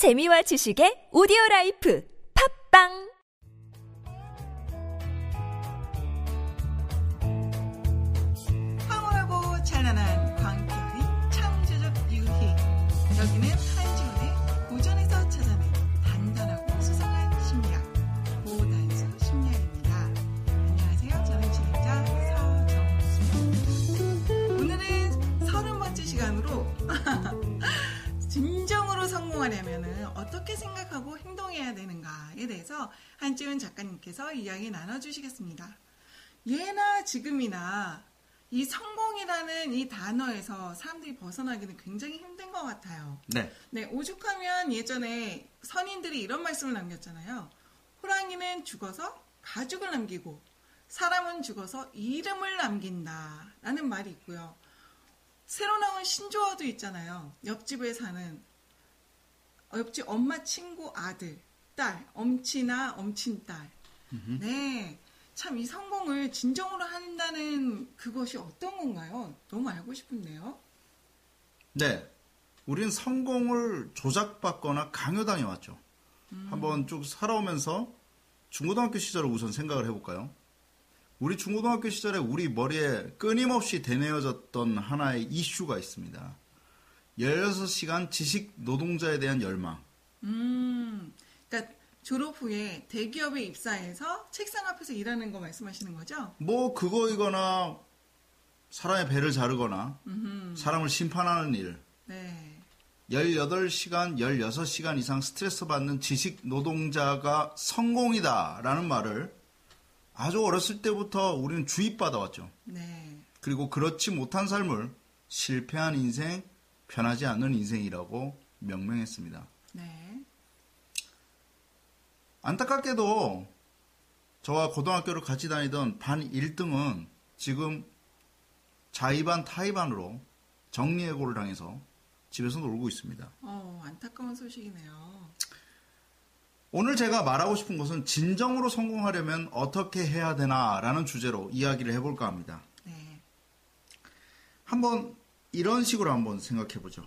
재미와 지식의 오디오 라이프 팟빵! 황홀하고 찬란한 광결이 창조적 유희 여기는 한지훈의 고전에서 찾아낸 단단하고 수상한 심리학 고단수 심리학입니다. 안녕하세요. 저는 진행자 서정수입니다. 오늘은 서른 번째 시간으로 진정으로 성공하려면 어떻게 생각하고 행동해야 되는가에 대해서 한지훈 작가님께서 이야기 나눠주시겠습니다 예나 지금이나 이 성공이라는 이 단어에서 사람들이 벗어나기는 굉장히 힘든 것 같아요. 네. 네, 오죽하면 예전에 선인들이 이런 말씀을 남겼잖아요. 호랑이는 죽어서 가죽을 남기고 사람은 죽어서 이름을 남긴다. 라는 말이 있고요. 새로 나온 신조어도 있잖아요. 옆집에 사는 어, 옆집 엄마 친구 아들, 딸, 엄친아, 엄친딸. 네. 참 이 성공을 진정으로 한다는 그것이 어떤 건가요? 너무 알고 싶은데요. 네. 우린 성공을 조작받거나 강요당해 왔죠. 한번 쭉 살아오면서 중고등학교 시절을 우선 생각을 해볼까요? 우리 중고등학교 시절에 우리 머리에 끊임없이 되뇌어졌던 하나의 이슈가 있습니다. 16시간 지식 노동자에 대한 열망. 음, 그러니까 졸업 후에 대기업에 입사해서 책상 앞에서 일하는 거 말씀하시는 거죠? 뭐 그거이거나 사람의 배를 자르거나 사람을 심판하는 일. 네. 18시간, 16시간 이상 스트레스 받는 지식 노동자가 성공이다라는 말을 아주 어렸을 때부터 우리는 주입받아왔죠. 네. 그리고 그렇지 못한 삶을 실패한 인생, 편하지 않는 인생이라고 명명했습니다. 네. 안타깝게도 저와 고등학교를 같이 다니던 반 1등은 지금 자의반 타의반으로 정리해고를 당해서 집에서 놀고 있습니다. 어, 안타까운 소식이네요. 오늘 제가 말하고 싶은 것은 진정으로 성공하려면 어떻게 해야 되나라는 주제로 이야기를 해볼까 합니다. 네. 한번 이런 식으로 한번 생각해 보죠.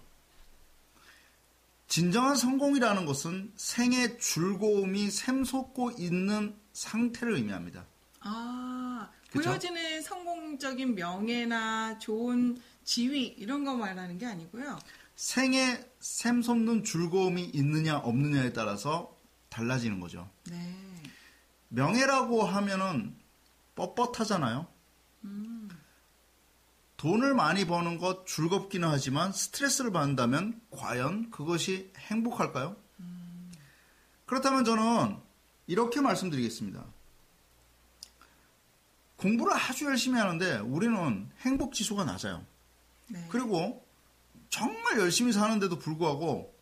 진정한 성공이라는 것은 생의 즐거움이 샘솟고 있는 상태를 의미합니다. 아, 그쵸? 보여지는 성공적인 명예나 좋은 지위 이런 거 말하는 게 아니고요. 생에 샘솟는 즐거움이 있느냐 없느냐에 따라서 달라지는 거죠. 네. 명예라고 하면은 뻣뻣하잖아요. 돈을 많이 버는 것 즐겁기는 하지만 스트레스를 받는다면 과연 그것이 행복할까요? 그렇다면 저는 이렇게 말씀드리겠습니다. 공부를 아주 열심히 하는데 우리는 행복 지수가 낮아요. 네. 그리고 정말 열심히 사는데도 불구하고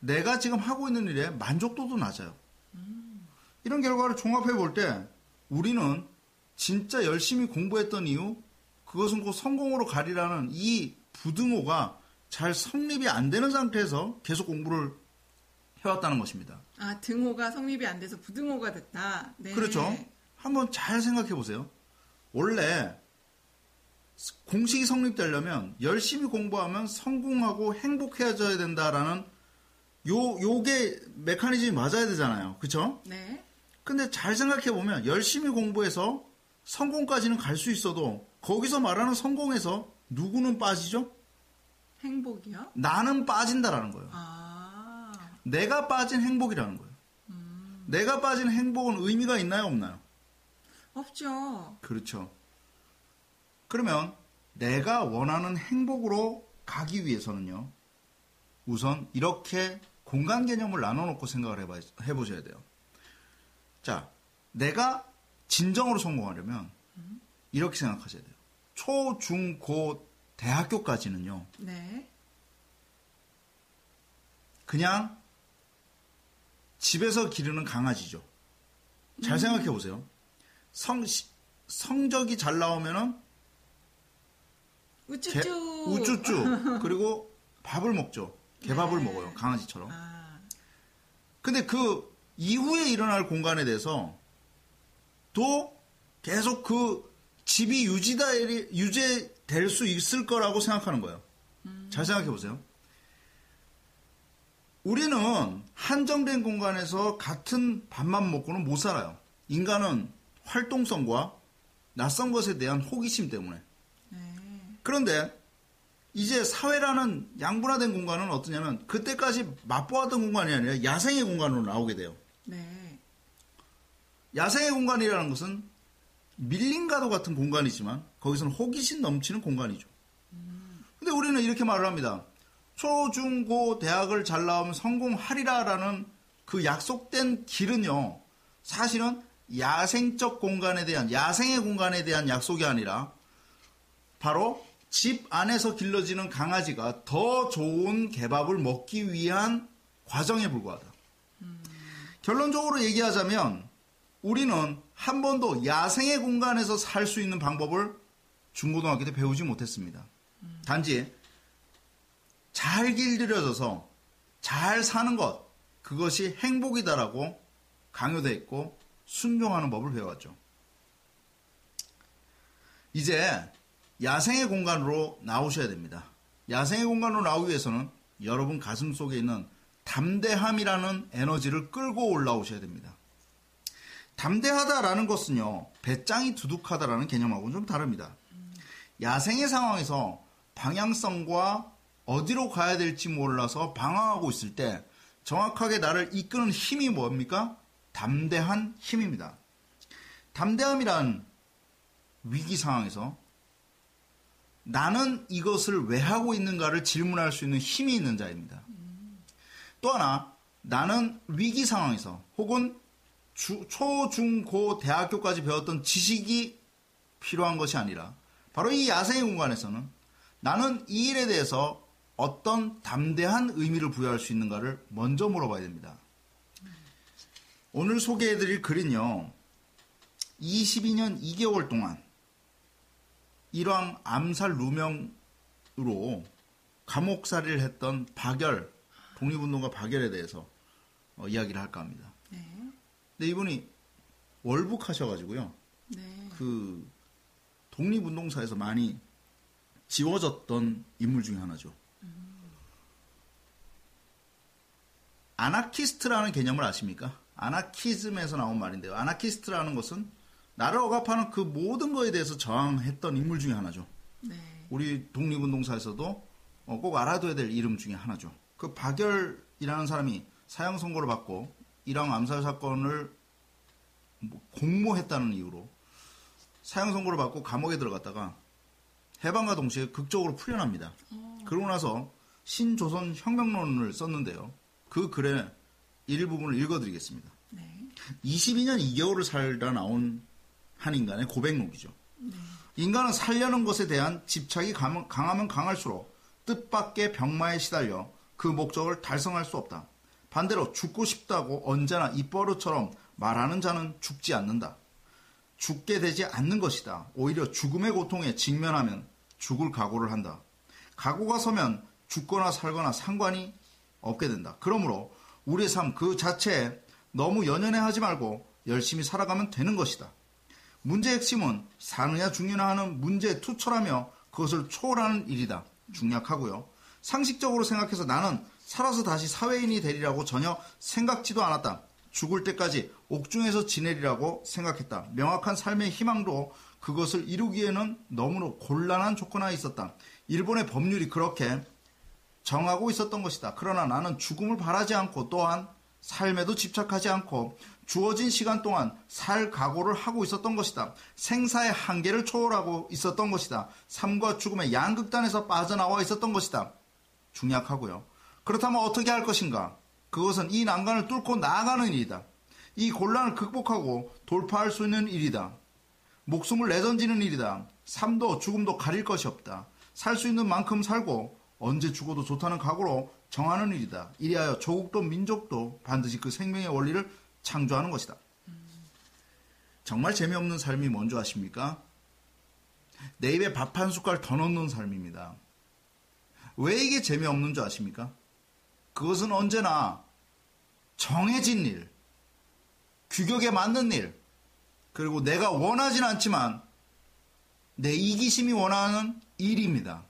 내가 지금 하고 있는 일에 만족도도 낮아요. 이런 결과를 종합해 볼 때 우리는 진짜 열심히 공부했던 이유 그것은 곧 성공으로 가리라는 이 부등호가 잘 성립이 안 되는 상태에서 계속 공부를 해왔다는 것입니다. 아, 등호가 성립이 안 돼서 부등호가 됐다. 네. 그렇죠. 한번 잘 생각해 보세요. 원래 공식이 성립되려면 열심히 공부하면 성공하고 행복해져야 된다라는 요 요게 메커니즘이 맞아야 되잖아요. 그렇죠? 네. 근데 잘 생각해 보면 열심히 공부해서 성공까지는 갈 수 있어도 거기서 말하는 성공에서 누구는 빠지죠? 행복이요? 나는 빠진다라는 거예요. 아, 내가 빠진 행복이라는 거예요. 내가 빠진 행복은 의미가 있나요, 없나요? 없죠. 그렇죠. 그러면 내가 원하는 행복으로 가기 위해서는요, 우선 이렇게 공간 개념을 나눠놓고 생각을 해봐, 해보셔야 돼요. 자, 내가 진정으로 성공하려면 이렇게 생각하셔야 돼요. 초, 중, 고, 대학교까지는요, 네. 그냥 집에서 기르는 강아지죠. 잘 생각해 보세요. 성, 시- 성적이 잘 나오면은 개- 우쭈쭈. 우쭈쭈 그리고 밥을 먹죠. 개밥을 네. 먹어요. 강아지처럼. 아, 근데 그 이후에 일어날 공간에 대해서 또 계속 그 집이 유지다 유지될 수 있을 거라고 생각하는 거예요. 잘 생각해 보세요. 우리는 한정된 공간에서 같은 밥만 먹고는 못 살아요. 인간은 활동성과 낯선 것에 대한 호기심 때문에. 네. 그런데 이제 사회라는 양분화된 공간은 어떠냐면 그때까지 맛보았던 공간이 아니라 야생의 공간으로 나오게 돼요. 네. 야생의 공간이라는 것은 밀림가도 같은 공간이지만 거기서는 호기심 넘치는 공간이죠. 근데 우리는 이렇게 말을 합니다. 초, 중, 고 대학을 잘 나오면 성공하리라라는 그 약속된 길은요. 사실은 야생적 공간에 대한 야생의 공간에 대한 약속이 아니라 바로 집 안에서 길러지는 강아지가 더 좋은 개밥을 먹기 위한 과정에 불과하다. 결론적으로 얘기하자면 우리는 한 번도 야생의 공간에서 살 수 있는 방법을 중고등학교 때 배우지 못했습니다. 단지 잘 길들여져서 잘 사는 것, 그것이 행복이다라고 강요돼 있고 순종하는 법을 배워왔죠. 이제 야생의 공간으로 나오셔야 됩니다. 야생의 공간으로 나오기 위해서는 여러분 가슴 속에 있는 담대함이라는 에너지를 끌고 올라오셔야 됩니다. 담대하다라는 것은요, 배짱이 두둑하다라는 개념하고는 좀 다릅니다. 야생의 상황에서 방향성과 어디로 가야 될지 몰라서 방황하고 있을 때 정확하게 나를 이끄는 힘이 뭡니까? 담대한 힘입니다. 담대함이란 위기 상황에서 나는 이것을 왜 하고 있는가를 질문할 수 있는 힘이 있는 자입니다. 또 하나, 나는 위기 상황에서 혹은 주, 초, 중, 고, 대학교까지 배웠던 지식이 필요한 것이 아니라 바로 이 야생의 공간에서는 나는 이 일에 대해서 어떤 담대한 의미를 부여할 수 있는가를 먼저 물어봐야 됩니다. 오늘 소개해드릴 글은요, 22년 2개월 동안 일왕 암살 누명으로 감옥살이를 했던 박열, 독립운동가 박열에 대해서 어, 이야기를 할까 합니다. 네. 근데 이분이 월북하셔가지고요, 네. 그 독립운동사에서 많이 지워졌던 인물 중에 하나죠. 아나키스트라는 개념을 아십니까? 아나키즘에서 나온 말인데요. 아나키스트라는 것은 나를 억압하는 그 모든 거에 대해서 저항했던 인물 중에 하나죠. 네. 우리 독립운동사에서도 어, 꼭 알아둬야 될 이름 중에 하나죠. 그 박열이라는 사람이 사형 선고를 받고 이랑 암살 사건을 뭐 공모했다는 이유로 사형 선고를 받고 감옥에 들어갔다가 해방과 동시에 극적으로 풀려납니다. 그러고 나서 신조선 혁명론을 썼는데요. 그 글의 일부분을 읽어드리겠습니다. 네. 22년 2개월을 살다 나온 한 인간의 고백록이죠. 인간은 살려는 것에 대한 집착이 강- 강하면 강할수록 뜻밖의 병마에 시달려 그 목적을 달성할 수 없다. 반대로 죽고 싶다고 언제나 입버릇처럼 말하는 자는 죽지 않는다. 죽게 되지 않는 것이다. 오히려 죽음의 고통에 직면하면 죽을 각오를 한다. 각오가 서면 죽거나 살거나 상관이 없게 된다. 그러므로 우리의 삶 그 자체에 너무 연연해 하지 말고 열심히 살아가면 되는 것이다. 문제의 핵심은 사느냐 죽느냐 하는 문제에 투철하며 그것을 초월하는 일이다. 중약하고요. 상식적으로 생각해서 나는 살아서 다시 사회인이 되리라고 전혀 생각지도 않았다. 죽을 때까지 옥중에서 지내리라고 생각했다. 명확한 삶의 희망도 그것을 이루기에는 너무나 곤란한 조건 하에 있었다. 일본의 법률이 그렇게 정하고 있었던 것이다. 그러나 나는 죽음을 바라지 않고 또한 삶에도 집착하지 않고 주어진 시간 동안 살 각오를 하고 있었던 것이다. 생사의 한계를 초월하고 있었던 것이다. 삶과 죽음의 양극단에서 빠져나와 있었던 것이다. 중약하고요. 그렇다면 어떻게 할 것인가? 그것은 이 난간을 뚫고 나아가는 일이다. 이 곤란을 극복하고 돌파할 수 있는 일이다. 목숨을 내던지는 일이다. 삶도 죽음도 가릴 것이 없다. 살 수 있는 만큼 살고 언제 죽어도 좋다는 각오로 정하는 일이다. 이리하여 조국도 민족도 반드시 그 생명의 원리를 창조하는 것이다. 정말 재미없는 삶이 뭔지 아십니까? 내 입에 밥 한 숟갈 더 넣는 삶입니다. 왜 이게 재미없는 줄 아십니까? 그것은 언제나 정해진 일, 규격에 맞는 일, 그리고 내가 원하진 않지만 내 이기심이 원하는 일입니다.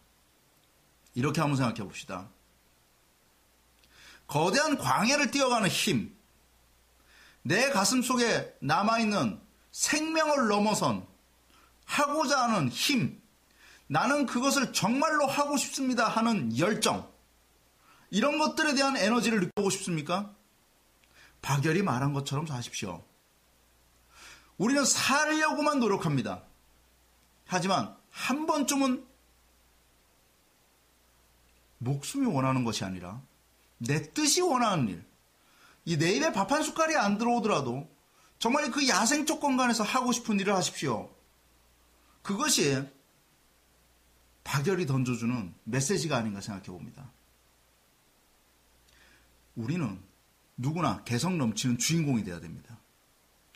이렇게 한번 생각해 봅시다. 거대한 광해를 뛰어가는 힘, 내 가슴 속에 남아있는 생명을 넘어선 하고자 하는 힘, 나는 그것을 정말로 하고 싶습니다 하는 열정, 이런 것들에 대한 에너지를 느껴보고 싶습니까? 박열이 말한 것처럼 사십시오. 우리는 살려고만 노력합니다. 하지만 한 번쯤은 목숨이 원하는 것이 아니라 내 뜻이 원하는 일, 이 내 입에 밥 한 숟갈이 안 들어오더라도 정말 그 야생적 공간에서 하고 싶은 일을 하십시오. 그것이 박열이 던져주는 메시지가 아닌가 생각해 봅니다. 우리는 누구나 개성 넘치는 주인공이 되어야 됩니다.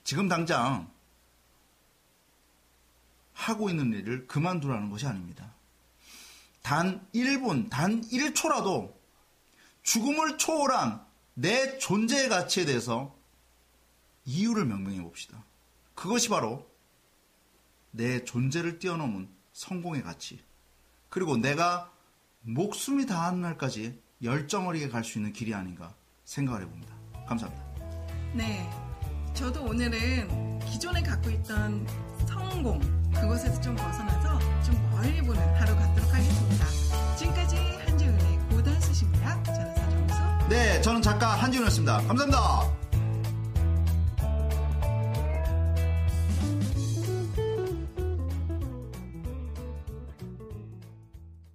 지금 당장 하고 있는 일을 그만두라는 것이 아닙니다. 단 1분, 단 1초라도 죽음을 초월한 내 존재의 가치에 대해서 이유를 명명해 봅시다. 그것이 바로 내 존재를 뛰어넘은 성공의 가치. 그리고 내가 목숨이 다한 날까지 열정 어리게 갈 수 있는 길이 아닌가 생각을 해봅니다. 감사합니다. 네. 저도 오늘은 기존에 갖고 있던 성공, 그것에서 좀 벗어나서 좀 멀리 보는 하루 갖도록 하겠습니다. 지금까지 한지훈의 고단수십니다. 저는 서정수. 네, 저는 작가 한지훈이었습니다. 감사합니다.